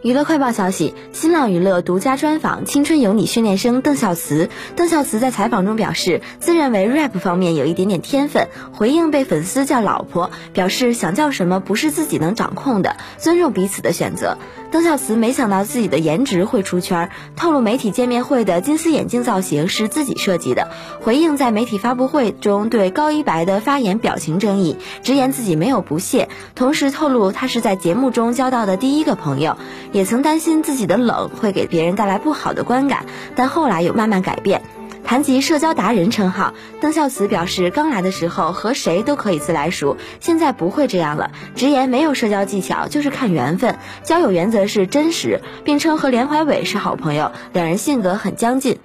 娱乐快报消息：新浪娱乐独家专访青春有你训练生邓孝慈。邓孝慈在采访中表示，自认为 rap 方面有一点点天分，回应被粉丝叫老婆，表示想叫什么不是自己能掌控的，尊重彼此的选择。邓孝慈没想到自己的颜值会出圈，透露媒体见面会的金丝眼镜造型是自己设计的，回应在媒体发布会中对高一白的发言表情争议，直言自己没有不屑，同时透露他是在节目中交到的第一个朋友。也曾担心自己的冷会给别人带来不好的观感，但后来有慢慢改变。谈及社交达人称号，邓孝慈表示，刚来的时候和谁都可以自来熟，现在不会这样了。直言没有社交技巧，就是看缘分，交友原则是真实，并称和连怀伟是好朋友，两人性格很相近。